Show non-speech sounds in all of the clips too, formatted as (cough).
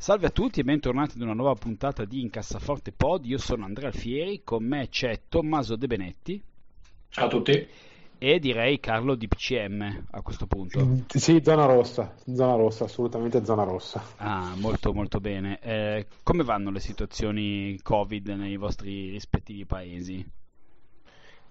Salve a tutti e bentornati ad una nuova puntata di Incassaforte Pod. Io sono Andrea Alfieri, con me c'è Tommaso De Benetti. Ciao a tutti. E direi Carlo di PCM a questo punto. Sì, zona rossa, zona rossa, assolutamente zona rossa. Ah, molto molto bene. Eh, come vanno le situazioni Covid nei vostri rispettivi paesi?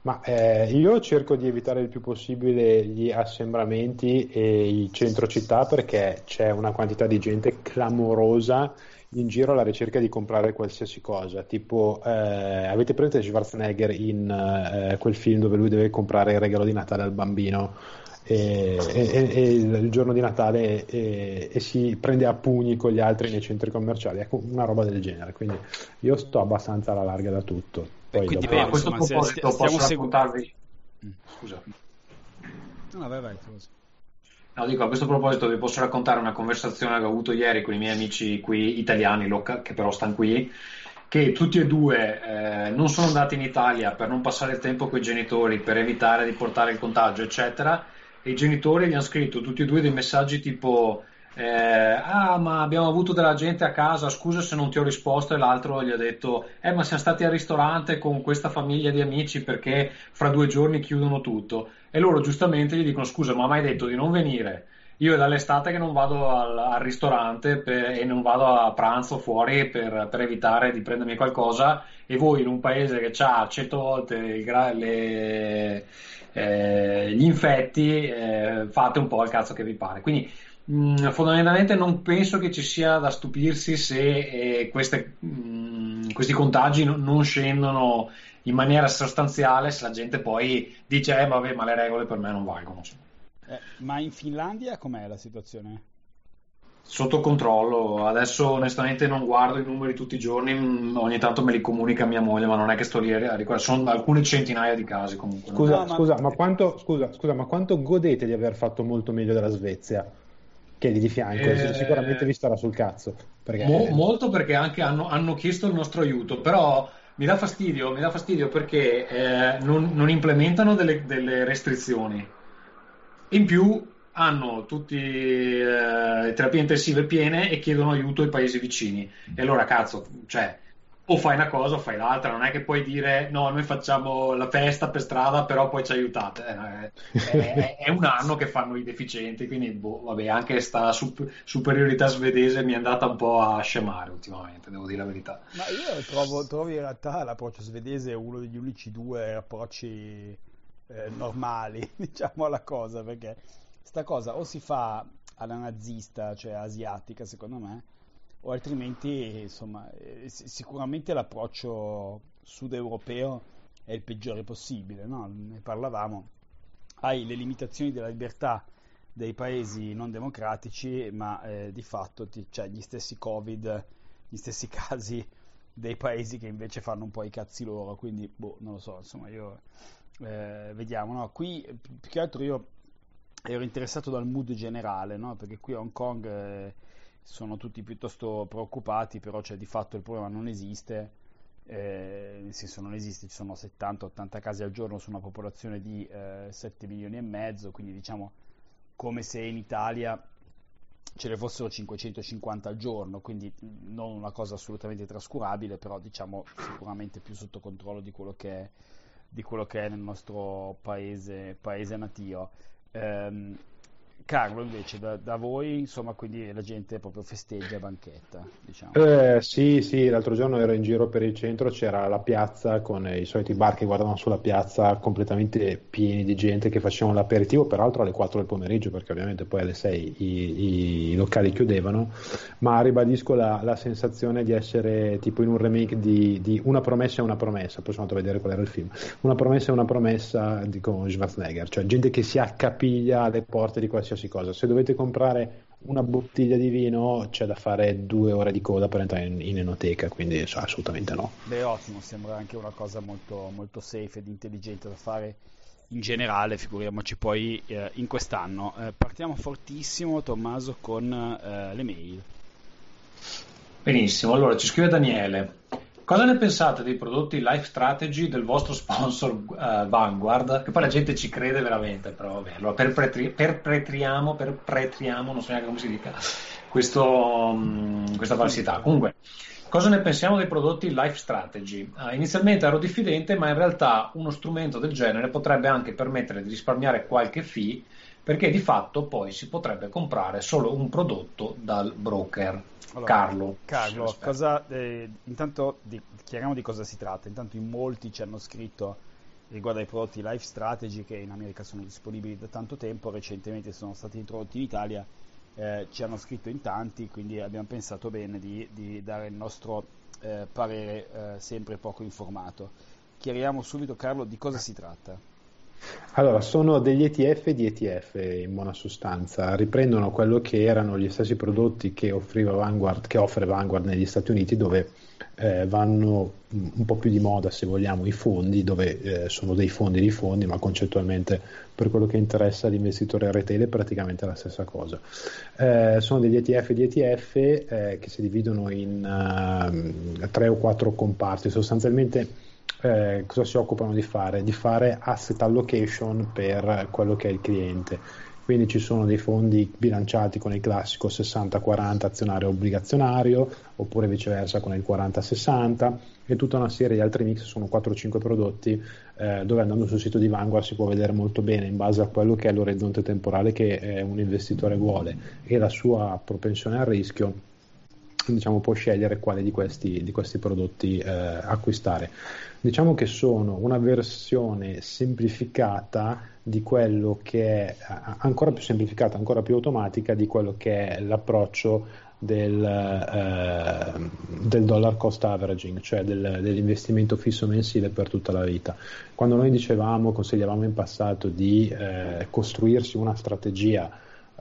Ma eh, io cerco di evitare il più possibile gli assembramenti e i centro città perché c'è una quantità di gente clamorosa in giro alla ricerca di comprare qualsiasi cosa. Tipo, eh, avete presente Schwarzenegger in eh, quel film dove lui deve comprare il regalo di Natale al bambino? E, e, e, il giorno di Natale e, e, si prende a pugni con gli altri nei centri commerciali, ecco una roba del genere. Quindi io sto abbastanza alla larga da tutto. Poi quindi dopo... bene, insomma, se, stiamo posso raccontarvi... Mm. Scusa. No, vai, vai, No, dico, a questo proposito vi posso raccontare una conversazione che ho avuto ieri con i miei amici qui italiani, che però stanno qui, che tutti e due eh, non sono andati in Italia per non passare il tempo con i genitori, per evitare di portare il contagio, eccetera, e i genitori gli hanno scritto tutti e due dei messaggi tipo eh, ah ma abbiamo avuto della gente a casa, scusa se non ti ho risposto e l'altro gli ha detto eh ma siamo stati al ristorante con questa famiglia di amici perché fra due giorni chiudono tutto e loro giustamente gli dicono scusa ma mai detto di non venire? Io è dall'estate che non vado al, al ristorante per, e non vado a pranzo fuori per, per, evitare di prendermi qualcosa e voi in un paese che ha 100 volte il, le, eh, gli infetti eh, fate un po' il cazzo che vi pare quindi Mm, fondamentalmente non penso che ci sia da stupirsi se eh, queste, mh, mm, questi contagi no, non scendono in maniera sostanziale se la gente poi dice eh vabbè ma le regole per me non valgono. Eh, ma in Finlandia com'è la situazione? Sotto controllo, adesso onestamente non guardo i numeri tutti i giorni, mm, ogni tanto me li comunica mia moglie, ma non è che sto lì a ricordare, sono alcune centinaia di casi comunque. Scusa, no, scusa, ma... Ma, quanto, scusa, scusa, ma quanto godete di aver fatto molto meglio della Svezia? Che è lì di fianco, eh, sicuramente vi starà sul cazzo. Perché... Mo- molto perché anche hanno, hanno, chiesto il nostro aiuto, però mi dà fastidio, mi dà fastidio perché eh, non, non, implementano delle, delle, restrizioni. In più hanno tutte eh, le terapie intensive piene e chiedono aiuto ai paesi vicini. E allora cazzo, cioè o fai una cosa o fai l'altra, non è che puoi dire no, noi facciamo la festa per strada, però poi ci aiutate. Eh, è, è, un anno che fanno i deficienti, quindi boh, vabbè, anche sta sup- superiorità svedese mi è andata un po' a scemare ultimamente, devo dire la verità. Ma io trovo, trovo in realtà l'approccio svedese uno degli unici due approcci eh, normali, (laughs) diciamo, alla cosa, perché sta cosa o si fa alla nazista, cioè asiatica, secondo me, o altrimenti insomma eh, sicuramente l'approccio sud europeo è il peggiore possibile, no? ne parlavamo, hai le limitazioni della libertà dei paesi non democratici, ma eh, di fatto ti, cioè, gli stessi Covid, gli stessi (laughs) casi dei paesi che invece fanno un po' i cazzi loro, quindi boh, non lo so, insomma io eh, vediamo, no? qui più che altro io ero interessato dal mood generale, no? perché qui a Hong Kong eh, sono tutti piuttosto preoccupati, però cioè, di fatto il problema non esiste, eh, nel senso non esiste, ci sono 70-80 casi al giorno su una popolazione di eh, 7 milioni e mezzo, quindi diciamo come se in Italia ce ne fossero 550 al giorno, quindi non una cosa assolutamente trascurabile, però diciamo sicuramente più sotto controllo di quello che è, quello che è nel nostro paese, paese natio. Um, Carlo invece da, da, voi insomma quindi la gente proprio festeggia banchetta diciamo. eh, sì sì l'altro giorno ero in giro per il centro c'era la piazza con i soliti bar che guardavano sulla piazza completamente pieni di gente che facevano l'aperitivo peraltro alle 4 del pomeriggio perché ovviamente poi alle 6 i, i locali chiudevano ma ribadisco la, la, sensazione di essere tipo in un remake di, di, Una promessa e una promessa. Poi sono andato a vedere qual era il film. Una promessa e una promessa di, con Schwarzenegger. Cioè gente che si accapiglia alle porte di qualsiasi qualsiasi cosa. Se dovete comprare una bottiglia di vino c'è da fare due ore di coda per entrare in, in enoteca, quindi cioè, assolutamente no. Beh, ottimo, sembra anche una cosa molto, molto safe ed intelligente da fare in generale, figuriamoci poi eh, in quest'anno. Eh, partiamo fortissimo, Tommaso, con eh, le mail. Benissimo, allora ci scrive Daniele. Cosa ne pensate dei prodotti Life Strategy del vostro sponsor uh, Vanguard? Che poi la gente ci crede veramente, però vabbè, allora perpetri- perpetriamo, perpetriamo, non so neanche come si dica, questo, um, questa falsità. Comunque, cosa ne pensiamo dei prodotti Life Strategy? Uh, inizialmente ero diffidente, ma in realtà uno strumento del genere potrebbe anche permettere di risparmiare qualche fee perché di fatto poi si potrebbe comprare solo un prodotto dal broker. Allora, Carlo. Carlo, cosa, eh, intanto di, chiariamo di cosa si tratta. Intanto in molti ci hanno scritto riguardo ai prodotti Life Strategy che in America sono disponibili da tanto tempo, recentemente sono stati introdotti in Italia, eh, ci hanno scritto in tanti, quindi abbiamo pensato bene di, di dare il nostro eh, parere eh, sempre poco informato. Chiariamo subito Carlo di cosa si tratta. Allora, sono degli ETF di ETF in buona sostanza, riprendono quello che erano gli stessi prodotti che, Vanguard, che offre Vanguard negli Stati Uniti, dove eh, vanno un po' più di moda, se vogliamo, i fondi, dove eh, sono dei fondi di fondi, ma concettualmente per quello che interessa l'investitore retail è praticamente la stessa cosa. Eh, sono degli ETF di ETF eh, che si dividono in uh, tre o quattro comparti, sostanzialmente eh, cosa si occupano di fare? Di fare asset allocation per quello che è il cliente. Quindi ci sono dei fondi bilanciati con il classico 60-40 azionario obbligazionario, oppure viceversa con il 40-60 e tutta una serie di altri mix, sono 4-5 prodotti eh, dove andando sul sito di Vanguard si può vedere molto bene in base a quello che è l'orizzonte temporale che un investitore vuole e la sua propensione al rischio diciamo, può scegliere quale di questi, di questi prodotti eh, acquistare. Diciamo che sono una versione semplificata di quello che è ancora più semplificata, ancora più automatica di quello che è l'approccio del, eh, del, dollar cost averaging, cioè del, dell'investimento fisso mensile per tutta la vita. Quando noi dicevamo, consigliavamo in passato di eh, costruirsi una strategia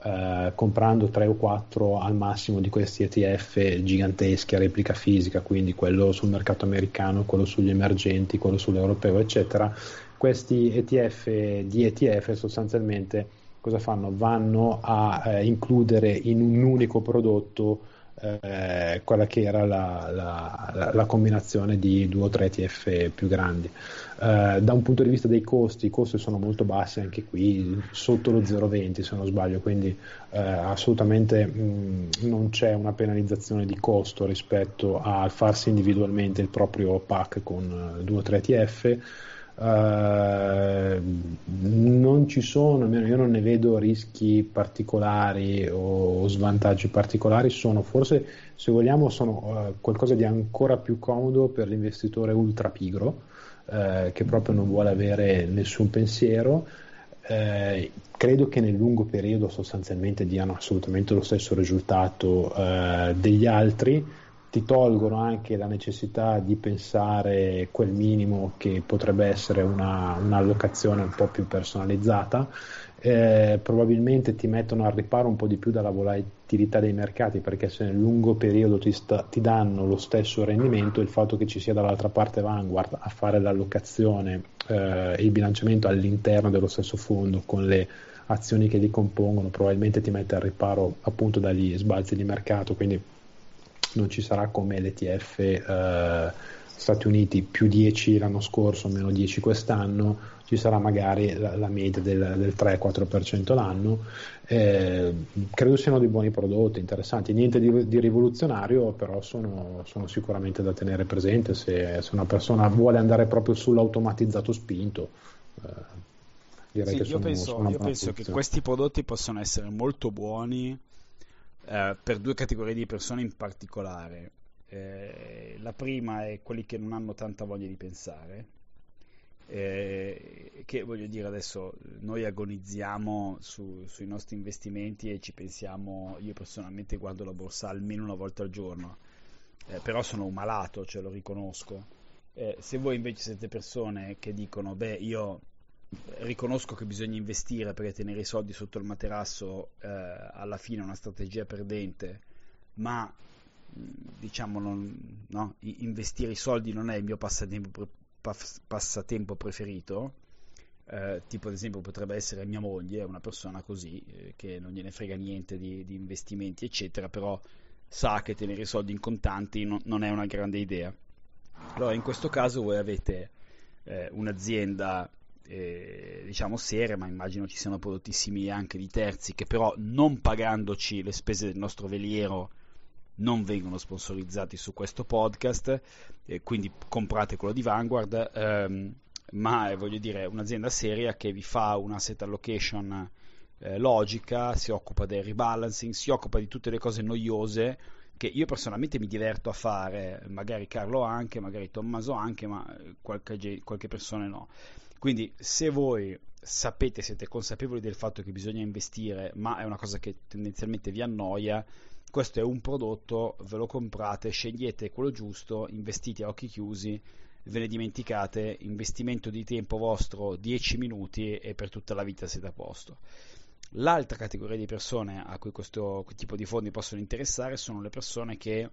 eh, comprando 3 o 4 al massimo di questi ETF giganteschi a replica fisica, quindi quello sul mercato americano, quello sugli emergenti, quello sull'europeo, eccetera. Questi ETF di ETF sostanzialmente cosa fanno? Vanno a eh, includere in un unico prodotto eh, quella che era la, la, la, combinazione di due o tre ETF più grandi. Eh, da un punto di vista dei costi, i costi sono molto bassi anche qui, sotto lo 0,20 se non sbaglio, quindi eh, assolutamente mh, non c'è una penalizzazione di costo rispetto a farsi individualmente il proprio pack con due o tre ETF. Uh, non ci sono, almeno io non ne vedo rischi particolari o svantaggi particolari, sono forse se vogliamo sono uh, qualcosa di ancora più comodo per l'investitore ultra pigro uh, che proprio non vuole avere nessun pensiero. credo che nel lungo periodo sostanzialmente diano assolutamente lo stesso risultato degli altri ti tolgono anche la necessità di pensare quel minimo che potrebbe essere una, un'allocazione un po' più personalizzata, eh, probabilmente ti mettono al riparo un po' di più dalla volatilità dei mercati perché se nel lungo periodo ti, sta, ti danno lo stesso rendimento, il fatto che ci sia dall'altra parte Vanguard a fare l'allocazione e eh, il bilanciamento all'interno dello stesso fondo con le azioni che li compongono probabilmente ti mette al riparo appunto dagli sbalzi di mercato, quindi non ci sarà come l'ETF eh, Stati Uniti più 10 l'anno scorso, meno 10 quest'anno, ci sarà magari la, la media del, del 3-4% l'anno. Eh, credo siano dei buoni prodotti, interessanti, niente di, di rivoluzionario, però sono, sono, sicuramente da tenere presente se, se, una persona vuole andare proprio sull'automatizzato spinto. Eh, direi sì, che io sono, penso, sono io penso che questi prodotti possono essere molto buoni eh, per due categorie di persone in particolare. Eh, la prima è quelli che non hanno tanta voglia di pensare, eh, che voglio dire adesso noi agonizziamo su, sui nostri investimenti e ci pensiamo, io personalmente guardo la borsa almeno una volta al giorno, eh, però sono un malato, ce lo riconosco. Eh, se voi invece siete persone che dicono, beh, io riconosco che bisogna investire perché tenere i soldi sotto il materasso eh, alla fine è una strategia perdente, ma diciamo non, no? investire i soldi non è il mio passatempo, passatempo preferito. Eh, tipo ad esempio potrebbe essere mia moglie, una persona così eh, che non gliene frega niente di, di, investimenti eccetera, però sa che tenere i soldi in contanti non, non è una grande idea. Allora in questo caso voi avete eh, un'azienda eh, diciamo seria, ma immagino ci siano prodotti simili anche di terzi che però non pagandoci le spese del nostro veliero non vengono sponsorizzati su questo podcast, eh, quindi comprate quello di Vanguard, ehm, ma è voglio dire un'azienda seria che vi fa una set allocation eh, logica, si occupa del rebalancing, si occupa di tutte le cose noiose che io personalmente mi diverto a fare, magari Carlo anche, magari Tommaso anche, ma qualche, qualche persona no. Quindi se voi sapete, siete consapevoli del fatto che bisogna investire, ma è una cosa che tendenzialmente vi annoia, questo è un prodotto, ve lo comprate, scegliete quello giusto, investite a occhi chiusi, ve ne dimenticate, investimento di tempo vostro 10 minuti e per tutta la vita siete a posto. L'altra categoria di persone a cui questo tipo di fondi possono interessare sono le persone che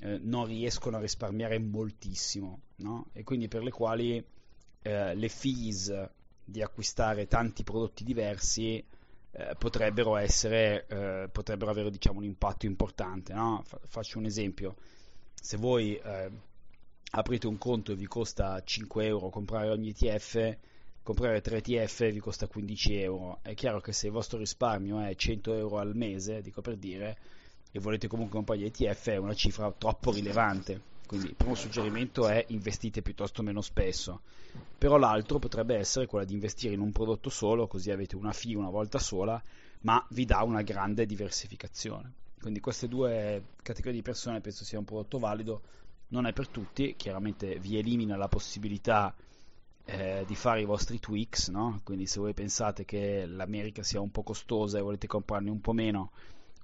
eh, non riescono a risparmiare moltissimo no? e quindi per le quali eh, le fees di acquistare tanti prodotti diversi eh, potrebbero essere eh, potrebbero avere diciamo un impatto importante no? Fa- faccio un esempio. Se voi eh, aprite un conto e vi costa 5 euro comprare ogni ETF comprare 3 ETF vi costa 15 euro. È chiaro che se il vostro risparmio è 100 euro al mese dico per dire e volete comunque comprare gli ETF è una cifra troppo rilevante quindi il primo suggerimento è investite piuttosto meno spesso. Però l'altro potrebbe essere quello di investire in un prodotto solo, così avete una fee una volta sola, ma vi dà una grande diversificazione. Quindi queste due categorie di persone penso sia un prodotto valido, non è per tutti, chiaramente vi elimina la possibilità eh, di fare i vostri tweaks, no? quindi se voi pensate che l'America sia un po' costosa e volete comprarne un po' meno,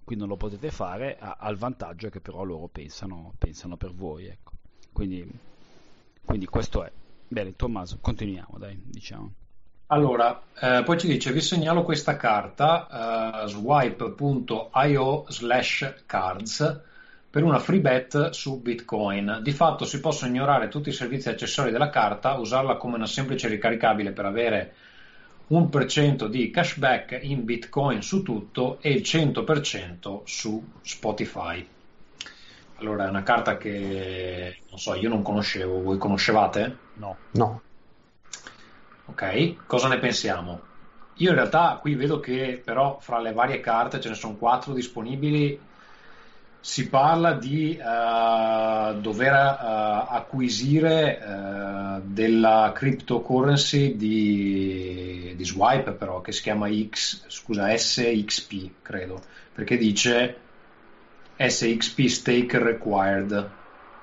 qui non lo potete fare, ha, ha vantaggio che però loro pensano, pensano per voi. Ecco. Quindi, quindi, questo è. Bene, Tommaso, continuiamo, dai, diciamo. Allora, eh, poi ci dice, vi segnalo questa carta, uh, swipe.io slash cards, per una free bet su Bitcoin. Di fatto si possono ignorare tutti i servizi accessori della carta, usarla come una semplice ricaricabile per avere 1% di cashback in bitcoin su tutto e il 100% su Spotify. Allora è una carta che non so, io non conoscevo, voi conoscevate? No. No. Ok, cosa ne pensiamo? Io in realtà qui vedo che però fra le varie carte ce ne sono quattro disponibili si parla di uh, dover uh, acquisire uh, della cryptocurrency di, di, Swipe però che si chiama X, scusa, SXP credo perché dice SXP stake required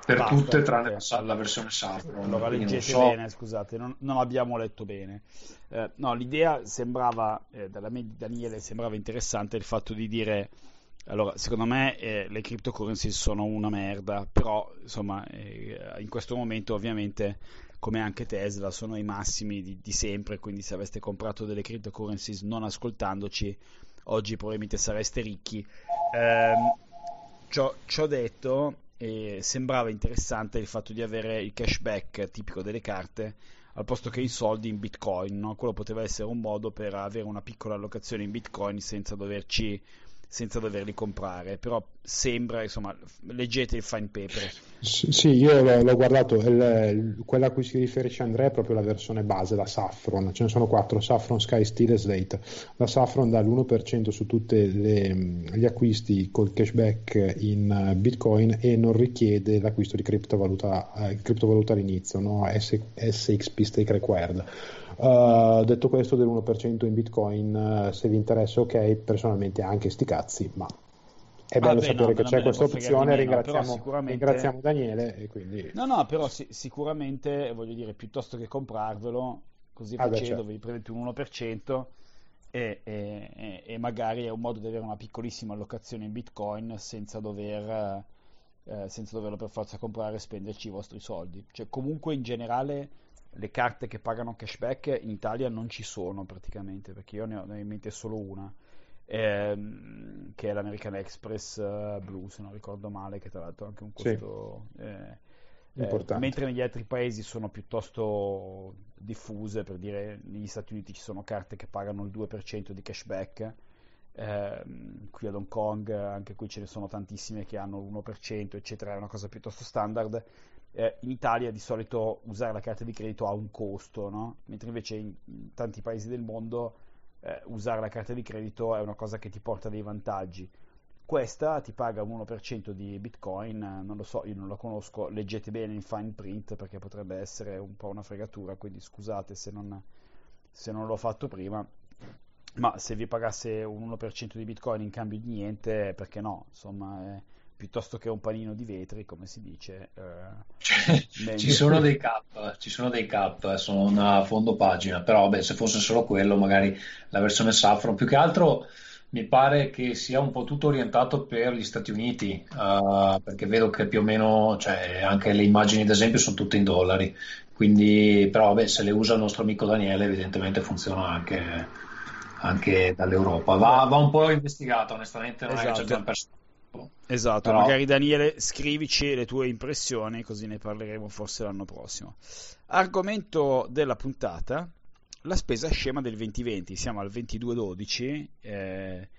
per Basta, tutte tranne okay. la versione Saffron allora leggete so. bene scusate non, non, abbiamo letto bene eh, no l'idea sembrava eh, dalla me di Daniele sembrava interessante il fatto di dire allora, secondo me eh, le cryptocurrency sono una merda, però insomma eh, in questo momento ovviamente come anche Tesla sono ai massimi di, di sempre, quindi se aveste comprato delle cryptocurrencies non ascoltandoci, oggi probabilmente sareste ricchi. Eh, ciò, detto, eh, sembrava interessante il fatto di avere il cashback tipico delle carte al posto che i soldi in bitcoin, no? quello poteva essere un modo per avere una piccola allocazione in bitcoin senza doverci senza doverli comprare, però sembra, insomma, leggete il fine paper. Sì, io l'ho, l'ho guardato, il, quella a cui si riferisce Andrea è proprio la versione base, la Saffron, ce ne sono quattro, Saffron, Sky, Steel e Slate. La Saffron dà l'1% su tutti gli acquisti col cashback in Bitcoin e non richiede l'acquisto di criptovaluta, eh, criptovaluta all'inizio, no? S, SXP Stake Required. Uh, detto questo dell'1% in bitcoin uh, se vi interessa ok personalmente anche sti cazzi ma è bello Vabbè, sapere no, che c'è questa opzione ringraziamo, sicuramente... ringraziamo, Daniele e quindi... no no però sì, sicuramente voglio dire piuttosto che comprarvelo così ah, facendo beh, certo. vi prendete un 1% e, e, e, magari è un modo di avere una piccolissima allocazione in bitcoin senza dover eh, senza doverlo per forza comprare e spenderci i vostri soldi cioè comunque in generale le carte che pagano cashback in Italia non ci sono praticamente, perché io ne ho, ne ho in mente solo una, ehm, che è l'American Express uh, Blue, se non ricordo male, che tra l'altro ha anche un costo... Sì. Eh, eh, mentre negli altri paesi sono piuttosto diffuse, per dire negli Stati Uniti ci sono carte che pagano il 2% di cashback, eh, qui ad Hong Kong anche qui ce ne sono tantissime che hanno l'1%, eccetera, è una cosa piuttosto standard. Eh, in Italia di solito usare la carta di credito ha un costo, no? mentre invece in, in, tanti paesi del mondo eh, usare la carta di credito è una cosa che ti porta dei vantaggi. Questa ti paga un 1% di bitcoin, non lo so, io non la conosco, leggete bene in fine print perché potrebbe essere un po' una fregatura, quindi scusate se non, se non l'ho fatto prima, ma se vi pagasse un 1% di bitcoin in cambio di niente, perché no, insomma, eh, piuttosto che un panino di vetri, come si dice. Eh, ci sono dei cap, ci sono dei cap, sono a fondo pagina, però beh, se fosse solo quello, magari la versione Saffron, più che altro mi pare che sia un po' tutto orientato per gli Stati Uniti, uh, perché vedo che più o meno, cioè, anche le immagini ad esempio sono tutte in dollari, quindi però vabbè, se le usa il nostro amico Daniele evidentemente funziona anche, anche dall'Europa. Va, va, un po' investigato, onestamente non esatto. è che c'è già un personaggio. Esatto, però... magari Daniele scrivici le tue impressioni così ne parleremo forse l'anno prossimo. Argomento della puntata, la spesa scema del 2020, siamo al 22-12, eh,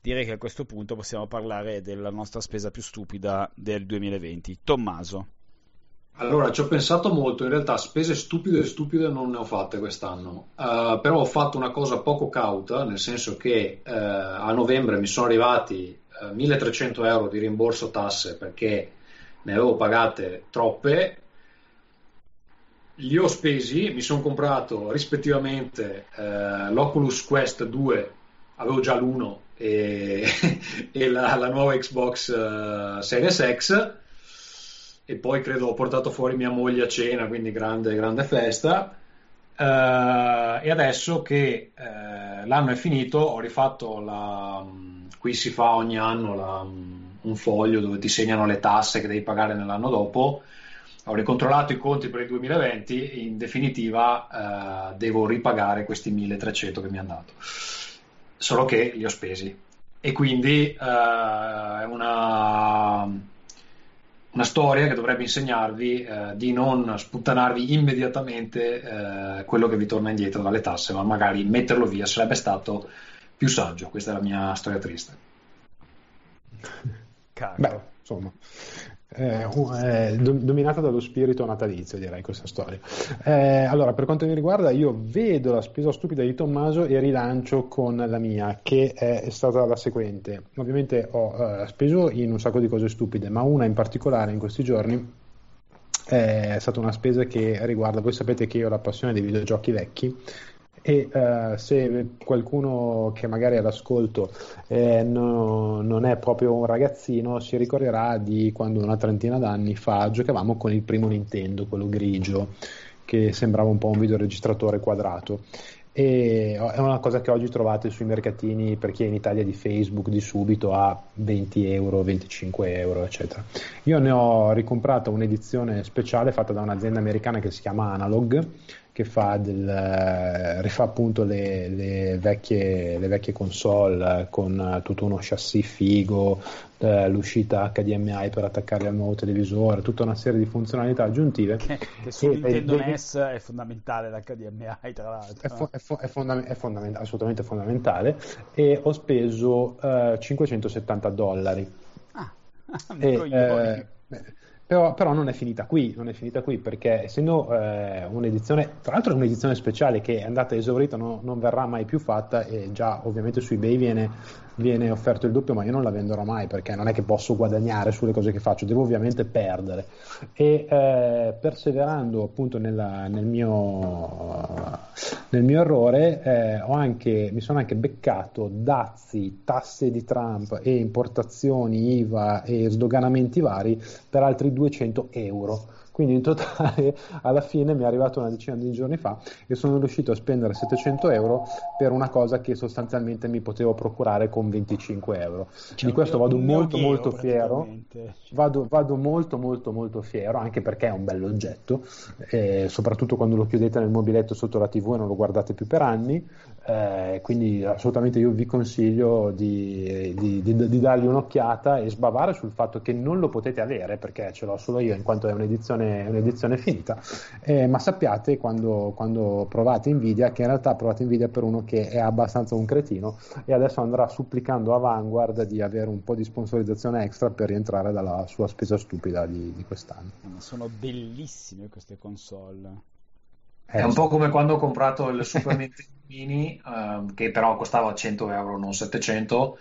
direi che a questo punto possiamo parlare della nostra spesa più stupida del 2020. Tommaso. Allora, ci ho pensato molto, in realtà spese stupide e stupide non ne ho fatte quest'anno, uh, però ho fatto una cosa poco cauta, nel senso che uh, a novembre mi sono arrivati uh, eh, 1300 euro di rimborso tasse perché ne avevo pagate troppe. Li ho spesi, mi sono comprato rispettivamente l'Oculus Quest 2, avevo già l'uno, e, (laughs) e la, la, nuova Xbox Series X, e poi credo ho portato fuori mia moglie a cena, quindi grande, grande festa. Uh, e adesso che uh, l'anno è finito, ho rifatto la. Um, qui si fa ogni anno la, um, un foglio dove ti segnano le tasse che devi pagare nell'anno dopo ho ricontrollato i conti per il 2020 in definitiva eh, devo ripagare questi 1300 che mi hanno dato solo che li ho spesi e quindi è una, una storia che dovrebbe insegnarvi eh, di non sputtanarvi immediatamente eh, quello che vi torna indietro dalle tasse ma magari metterlo via sarebbe stato più saggio. Questa è la mia storia triste. Beh, insomma eh, eh, dominata dallo spirito natalizio, direi questa storia. Eh, allora, per quanto mi riguarda, io vedo la spesa stupida di Tommaso e rilancio con la mia, che è stata la seguente. Ovviamente ho eh, speso in un sacco di cose stupide, ma una in particolare in questi giorni è stata una spesa che riguarda, voi sapete che io ho la passione dei videogiochi vecchi e uh, se qualcuno che magari all'ascolto eh, no, non è proprio un ragazzino si ricorderà di quando una trentina d'anni fa giocavamo con il primo Nintendo, quello grigio, che sembrava un po' un videoregistratore quadrato. E è una cosa che oggi trovate sui mercatini per chi è in Italia di Facebook di subito a 20 euro, 25 euro, eccetera. Io ne ho ricomprata un'edizione speciale fatta da un'azienda americana che si chiama Analog, che fa del, eh, rifà appunto le, le, vecchie, le, vecchie, console con tutto uno chassis figo, eh, l'uscita HDMI per attaccarli al nuovo televisore, tutta una serie di funzionalità aggiuntive. Che, che su e, Nintendo e, NES è fondamentale l'HDMI, tra l'altro. È, fo- è, fo- è, fondament- è fondament- assolutamente fondamentale. E ho speso uh, 570 dollari. Ah, (laughs) e, eh, però, però, non è finita qui, non è finita qui perché essendo eh, un'edizione, tra l'altro è un'edizione speciale che è andata esaurita, no, non verrà mai più fatta e già ovviamente su eBay viene viene offerto il doppio, ma io non la venderò mai perché non è che posso guadagnare sulle cose che faccio, devo ovviamente perdere. E eh, perseverando appunto nella, nel, mio, nel, mio, errore, eh, anche, mi sono anche beccato dazi, tasse di Trump e importazioni, IVA e sdoganamenti vari per altri 200 euro. Quindi in totale (laughs) alla fine mi è arrivato una decina di giorni fa e sono riuscito a spendere 700 euro per una cosa che sostanzialmente mi potevo procurare con 25 euro. Cioè, di questo vado molto molto fiero, vado, vado, molto molto molto fiero anche perché è un bell'oggetto, eh, soprattutto quando lo chiudete nel mobiletto sotto la tv e non lo guardate più per anni, eh, quindi assolutamente io vi consiglio di, di, di, di, dargli un'occhiata e sbavare sul fatto che non lo potete avere perché ce l'ho solo io in quanto è un'edizione, un'edizione finita, eh, ma sappiate quando, quando, provate Nvidia che in realtà provate Nvidia per uno che è abbastanza un cretino e adesso andrà supplicando a Vanguard di avere un po' di sponsorizzazione extra per rientrare dalla sua spesa stupida di, quest'anno. Sono bellissime queste console. È un po' come quando ho comprato il Super Nintendo Mini, uh, che però costava 100 euro, non 700.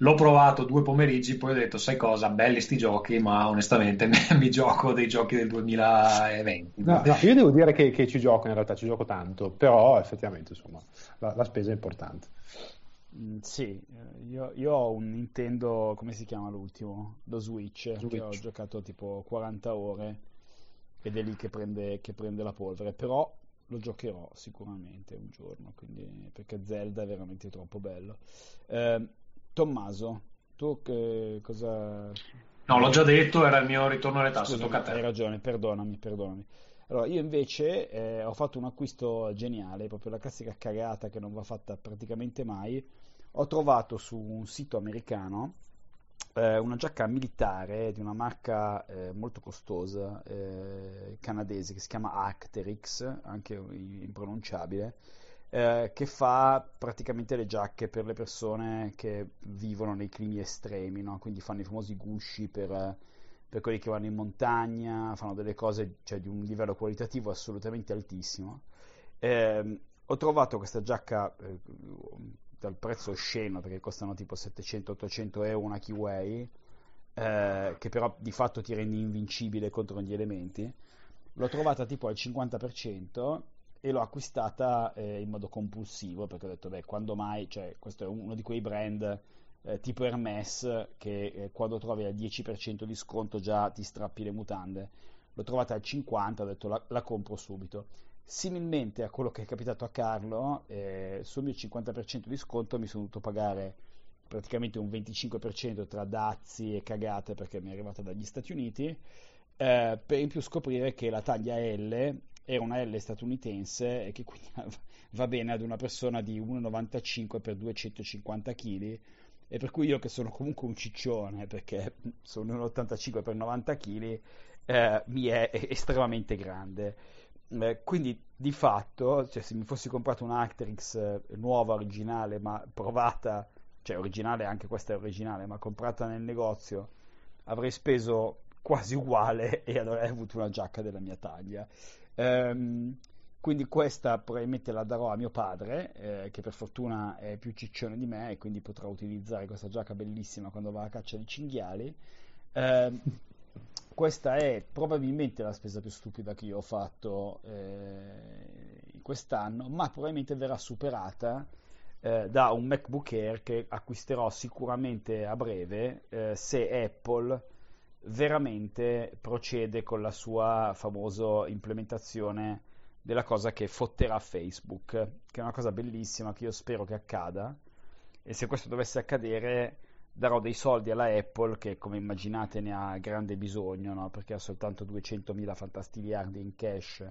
L'ho provato due pomeriggi, poi ho detto, sai cosa, belli sti giochi, ma onestamente (laughs) mi gioco dei giochi del 2020. No, no, io devo dire che, che, ci gioco, in realtà ci gioco tanto, però effettivamente insomma, la, la spesa è importante. Mm, sì, eh, io, io, ho un Nintendo, come si chiama l'ultimo? Lo Switch, Switch. che ho giocato tipo 40 ore ed è lì che prende, che prende la polvere, però lo giocherò sicuramente un giorno, quindi, perché Zelda è veramente troppo bello. Eh, Tommaso, tu che cosa... No, l'ho già detto, era il mio ritorno alle tasse, tocca a te. Hai ragione, perdonami, perdonami. Allora, io invece eh, ho fatto un acquisto geniale, proprio la classica cagata che non va fatta praticamente mai. Ho trovato su un sito americano eh, una giacca militare di una marca eh, molto costosa eh, canadese che si chiama Arcteryx, anche impronunciabile, eh, che fa praticamente le giacche per le persone che vivono nei climi estremi, no? quindi fanno i famosi gusci per, per, quelli che vanno in montagna, fanno delle cose cioè, di un livello qualitativo assolutamente altissimo. Eh, ho trovato questa giacca eh, dal prezzo osceno perché costano tipo 700-800 euro una Kiwi eh, che però di fatto ti rende invincibile contro gli elementi. L'ho trovata tipo al 50% e l'ho acquistata eh, in modo compulsivo perché ho detto beh quando mai? Cioè questo è uno di quei brand eh, tipo Hermes che eh, quando trovi al 10% di sconto già ti strappi le mutande. L'ho trovata al 50% ho detto la, la compro subito Similmente a quello che è capitato a Carlo, eh, sul mio 50% di sconto mi sono dovuto pagare praticamente un 25% tra dazi e cagate perché mi è arrivata dagli Stati Uniti, eh, per in più scoprire che la taglia L era una L statunitense e che quindi (laughs) va bene ad una persona di 1,95 per 250 kg e per cui io che sono comunque un ciccione perché (laughs) sono 1,85 per 90 kg eh, mi è (laughs) estremamente grande quindi di fatto, cioè, se mi fossi comprato una Actrix eh, nuova, originale, ma provata, cioè originale, anche questa è originale, ma comprata nel negozio, avrei speso quasi uguale (laughs) e avrei avuto una giacca della mia taglia. Ehm, quindi questa probabilmente la darò a mio padre, eh, che per fortuna è più ciccione di me e quindi potrà utilizzare questa giacca bellissima quando va a caccia di cinghiali. Eh, questa è probabilmente la spesa più stupida che io ho fatto eh, quest'anno, ma probabilmente verrà superata eh, da un MacBook Air che acquisterò sicuramente a breve eh, se Apple veramente procede con la sua famosa implementazione della cosa che fotterà Facebook, che è una cosa bellissima che io spero che accada. E se questo dovesse accadere darò dei soldi alla Apple che come immaginate ne ha grande bisogno no? perché ha soltanto 200.000 fantastiliardi in cash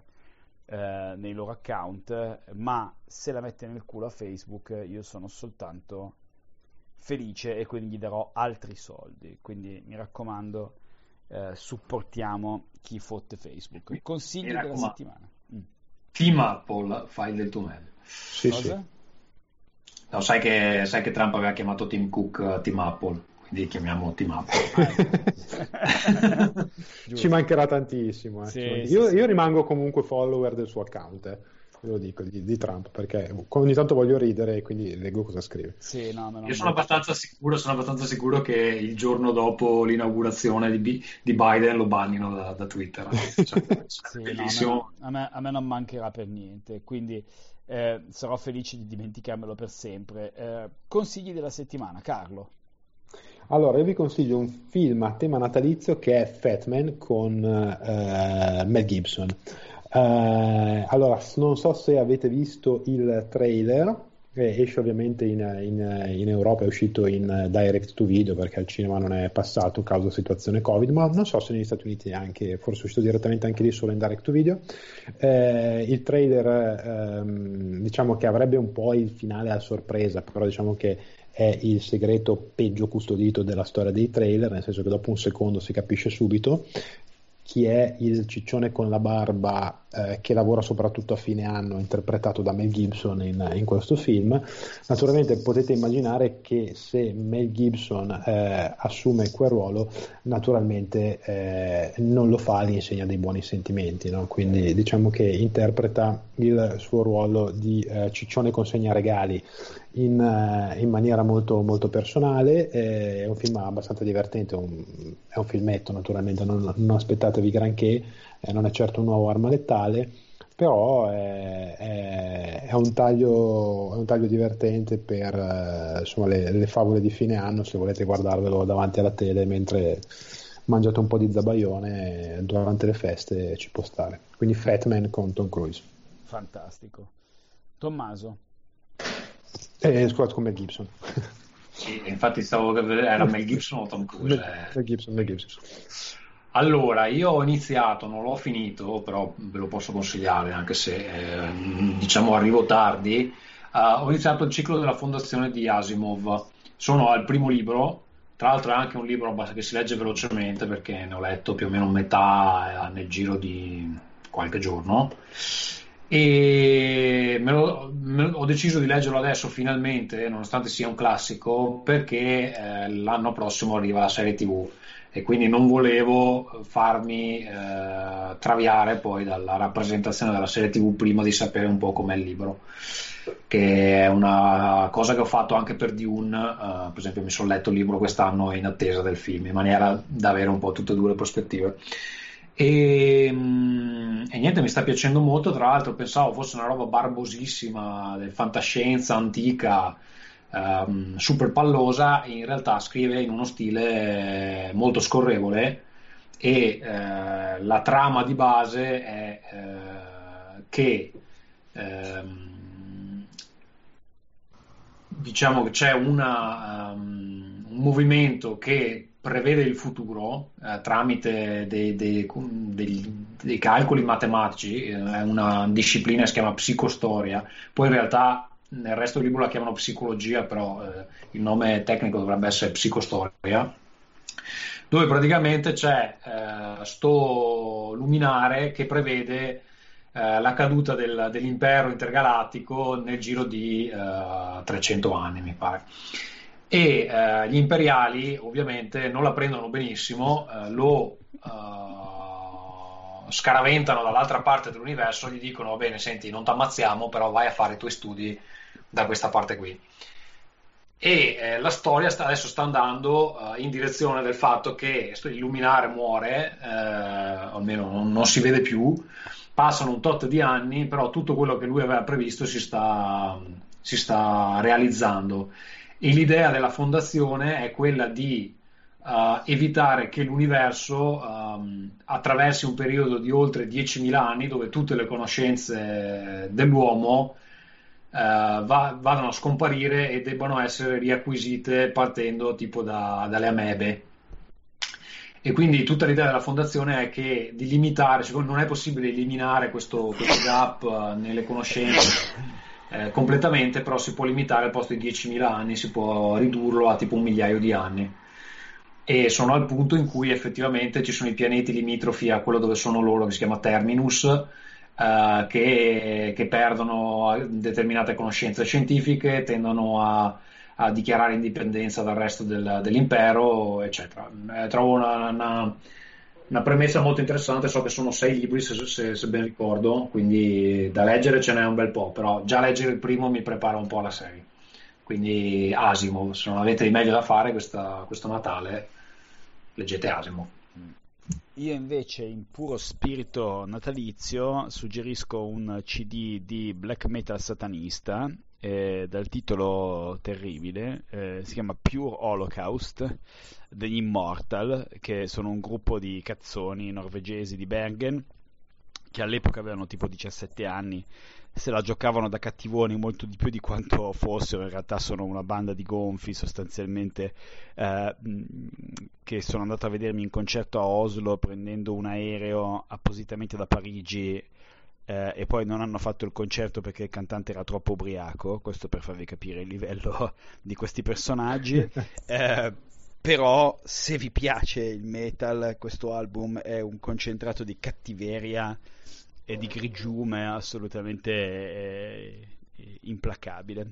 eh, nei loro account. Ma se la mette nel culo a Facebook io sono soltanto felice e quindi gli darò altri soldi. Quindi mi raccomando eh, supportiamo chi fotte Facebook. Consigli della settimana. Mm. Team Apple fai del tuo meglio sì, Cosa? sì No, sai, che, sai, che, Trump aveva chiamato Tim Cook uh, Team Apple, quindi chiamiamo Team Apple. (laughs) Ci mancherà tantissimo. Eh. Sì, io, sì, io, rimango comunque follower del suo account. Eh. Lo dico di, di, Trump perché ogni tanto voglio ridere e quindi leggo cosa scrive. Sì, no, Io sono abbastanza, sicuro, sono abbastanza sicuro che il giorno dopo l'inaugurazione di, di Biden lo bannino da, da Twitter. Cioè, (laughs) sì, (laughs) no, a, me, a, me, non mancherà per niente. Quindi eh, sarò felice di dimenticarmelo per sempre. Eh, consigli della settimana, Carlo. Allora, io vi consiglio un film a tema natalizio che è Fatman con uh, Mel Gibson. Uh, allora, non so se avete visto il trailer, esce ovviamente in, in, in, Europa, è uscito in direct to video perché al cinema non è passato causa situazione Covid, ma non so se negli Stati Uniti anche, forse è uscito direttamente anche lì solo in direct to video. Eh, il trailer ehm, diciamo che avrebbe un po' il finale a sorpresa, però diciamo che è il segreto peggio custodito della storia dei trailer, nel senso che dopo un secondo si capisce subito chi è il ciccione con la barba eh, che lavora soprattutto a fine anno, interpretato da Mel Gibson in, in questo film. Naturalmente potete immaginare che se Mel Gibson eh, assume quel ruolo, naturalmente eh, non lo fa all'insegna dei buoni sentimenti, no? quindi diciamo che interpreta il suo ruolo di eh, ciccione consegna regali in, uh, in, maniera molto, molto personale. Eh, è un film abbastanza divertente, un, è un filmetto naturalmente, non, non aspettatevi granché, eh, non è certo un nuovo arma letale, però è, è, è, un, taglio, è un, taglio, divertente per uh, insomma, le, le, favole di fine anno, se volete guardarvelo davanti alla tele mentre mangiate un po' di zabaione durante le feste ci può stare. Quindi Fatman con Tom Cruise. Fantastico. Tommaso. Eh, scusate, con Mel Gibson. (laughs) Sì, infatti stavo era Mel Gibson o Tom Cruise? Mel, Mel Gibson, Mel Gibson. Allora, io ho iniziato, non l'ho finito, però ve lo posso consigliare, anche se eh, diciamo arrivo tardi. Uh, ho iniziato il ciclo della fondazione di Asimov. Sono al primo libro, tra l'altro è anche un libro che si legge velocemente perché ne ho letto più o meno metà eh, nel giro di qualche giorno e me lo, me lo, ho deciso di leggerlo adesso finalmente, nonostante sia un classico, perché eh, l'anno prossimo arriva la serie TV e quindi non volevo farmi eh, traviare poi dalla rappresentazione della serie TV prima di sapere un po' com'è il libro, che è una cosa che ho fatto anche per Dune, uh, per esempio mi sono letto il libro quest'anno in attesa del film, in maniera da avere un po' tutte e due le prospettive. E, mm, e, niente, mi sta piacendo molto. Tra l'altro, pensavo fosse una roba barbosissima, fantascienza antica, um, super pallosa. in realtà scrive in uno stile molto scorrevole. E eh, la trama di base è eh, che ehm, diciamo che c'è una, um, un movimento che prevede il futuro eh, tramite dei, dei, dei, dei, calcoli matematici, eh, è una disciplina che si chiama psicostoria, poi in realtà nel resto del libro la chiamano psicologia, però eh, il nome tecnico dovrebbe essere psicostoria, dove praticamente c'è eh, luminare che prevede eh, la caduta del, dell'impero intergalattico nel giro di 300 eh, anni, mi pare e eh, gli imperiali ovviamente non la prendono benissimo, eh, lo eh, scaraventano dall'altra parte dell'universo, gli dicono va bene, senti, non ti ammazziamo, però vai a fare i tuoi studi da questa parte qui. E eh, la storia sta, adesso sta andando eh, in direzione del fatto che il luminare muore, eh, almeno non, non si vede più, passano un tot di anni, però tutto quello che lui aveva previsto si sta, si sta realizzando e l'idea della fondazione è quella di uh, evitare che l'universo um, attraversi un periodo di oltre 10.000 anni dove tutte le conoscenze dell'uomo uh, va, vadano a scomparire e debbano essere riacquisite partendo tipo da, dalle amebe. E quindi tutta l'idea della fondazione è che di limitare, secondo non è possibile eliminare questo, questo gap uh, nelle conoscenze eh, completamente, però si può limitare al posto di 10.000 anni, si può ridurlo a tipo un migliaio di anni. E sono al punto in cui effettivamente ci sono i pianeti limitrofi a quello dove sono loro, che si chiama Terminus, eh, che, che, perdono determinate conoscenze scientifiche, tendono a, a dichiarare indipendenza dal resto del, dell'impero, eccetera. Eh, trovo una, una una premessa molto interessante, so che sono sei libri se, se, se, ben ricordo, quindi da leggere ce n'è un bel po', però già leggere il primo mi prepara un po' alla serie. Quindi Asimo, se non avete di meglio da fare questa, questo Natale, leggete Asimo. Io invece, in puro spirito natalizio, suggerisco un CD di black metal satanista eh, dal titolo terribile, eh, si chiama Pure Holocaust degli Immortal, che sono un gruppo di cazzoni norvegesi di Bergen che all'epoca avevano tipo 17 anni, se la giocavano da cattivoni molto di più di quanto fossero, in realtà sono una banda di gonfi sostanzialmente eh, che sono andato a vedermi in concerto a Oslo prendendo un aereo appositamente da Parigi eh, e poi non hanno fatto il concerto perché il cantante era troppo ubriaco, questo per farvi capire il livello (laughs) di questi personaggi. (laughs) Eh, però se vi piace il metal, questo album è un concentrato di cattiveria e di grigiume assolutamente eh, implacabile.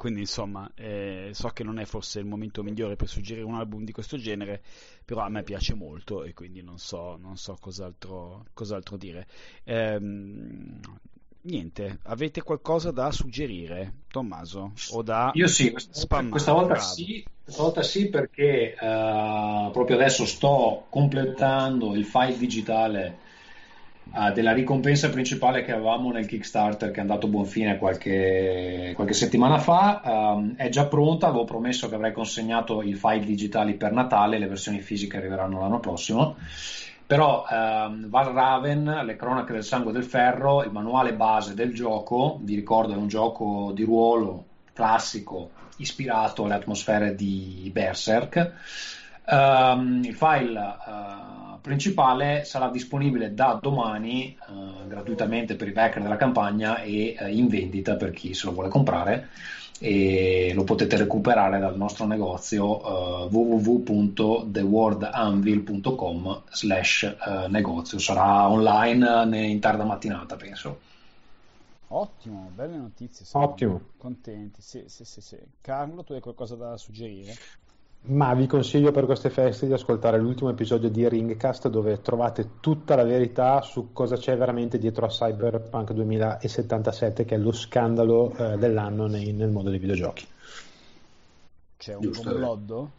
Quindi insomma, eh, so che non è forse il momento migliore per suggerire un album di questo genere, però a me piace molto e quindi non so, non so cos'altro, cos'altro, dire. Ehm, niente, avete qualcosa da suggerire, Tommaso? O da Io sì, questa, questa volta sì, questa volta sì perché uh, proprio adesso sto completando il file digitale uh, della ricompensa principale che avevamo nel Kickstarter che è andato a buon fine qualche, qualche settimana fa. Um, è già pronta, avevo promesso che avrei consegnato i file digitali per Natale, le versioni fisiche arriveranno l'anno prossimo. Però ehm, Val Raven, le cronache del sangue del ferro, il manuale base del gioco, vi ricordo è un gioco di ruolo classico ispirato alle atmosfere di Berserk. Um, il file uh, principale sarà disponibile da domani uh, gratuitamente per i backer della campagna e uh, in vendita per chi se lo vuole comprare e lo potete recuperare dal nostro negozio uh, www.theworldanvil.com slash uh, negozio sarà online in tarda mattinata penso ottimo belle notizie ottimo contenti sì, sì, sì, sì. Carlo tu hai qualcosa da suggerire? Ma vi consiglio per queste feste di ascoltare l'ultimo episodio di Ringcast dove trovate tutta la verità su cosa c'è veramente dietro a Cyberpunk 2077 che è lo scandalo eh, dell'anno nei, nel mondo dei videogiochi. C'è un Giusto, complotto?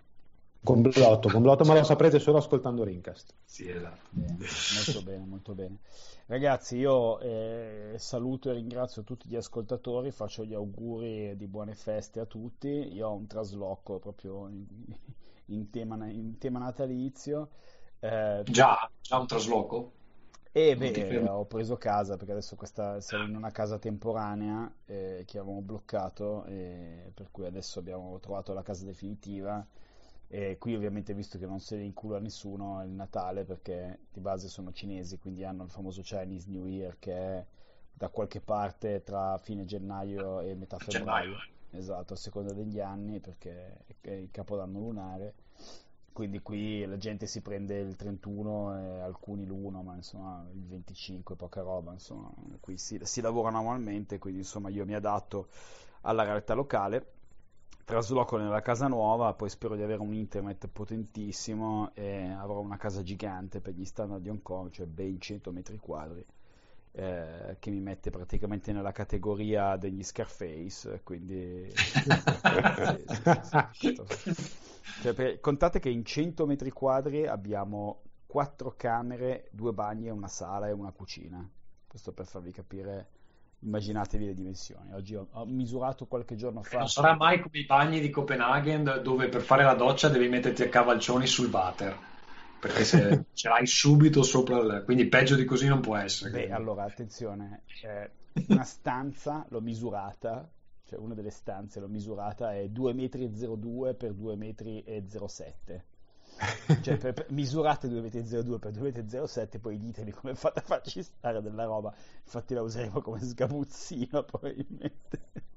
Complotto, complotto, ma lo saprete solo ascoltando Ringcast. Sì, esatto. Bene, molto (laughs) bene, molto bene. Ragazzi, io eh, saluto e ringrazio tutti gli ascoltatori, faccio gli auguri di buone feste a tutti. Io ho un trasloco proprio in, (laughs) in, tema, in tema, natalizio. Eh, già, già un trasloco? E beh, ho preso casa perché adesso questa, siamo in una casa temporanea eh, che avevamo bloccato, per cui adesso abbiamo trovato la casa definitiva e qui ovviamente visto che non se ne incula nessuno è il Natale perché di base sono cinesi, quindi hanno il famoso Chinese New Year che è da qualche parte tra fine gennaio e metà febbraio. Gennaio. Esatto, a seconda degli anni perché è il capodanno lunare. Quindi qui la gente si prende il 31 e alcuni l'1, ma insomma il 25 poca roba, insomma, qui si, si lavora normalmente, quindi insomma io mi adatto alla realtà locale trasloco nella casa nuova, poi spero di avere un internet potentissimo e avrò una casa gigante per gli standard di Hong Kong, cioè ben 100 metri quadri, eh, che mi mette praticamente nella categoria degli Scarface, quindi... cioè, per... contate che in 100 metri quadri abbiamo quattro camere, due bagni, una sala e una cucina. Questo per farvi capire immaginatevi le dimensioni. Oggi ho, ho, misurato qualche giorno fa. Non sarà mai come i bagni di Copenaghen dove per fare la doccia devi metterti a cavalcioni sul water. Perché se (laughs) ce l'hai subito sopra il... quindi peggio di così non può essere. Beh, quindi. allora attenzione, eh, una (laughs) stanza l'ho misurata, cioè una delle stanze l'ho misurata è 2,02 m per 2,07 m cioè, per, per, misurate 2,02 per 2,07 poi ditemi come fate a farci stare della roba. Infatti la useremo come sgabuzzino (laughs) probabilmente.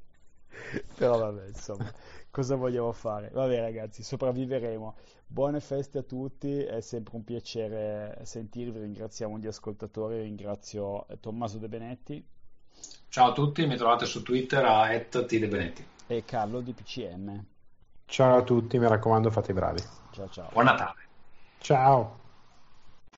Però vabbè, insomma, cosa vogliamo fare? Vabbè ragazzi, sopravviveremo. Buone feste a tutti, è sempre un piacere sentirvi, ringraziamo gli ascoltatori, ringrazio Tommaso De Benetti. Ciao a tutti, mi trovate su Twitter a @tdebenetti e Carlo di PCM. Ciao a tutti, mi raccomando fate i bravi. Ciao ciao. Buon Natale. Ciao.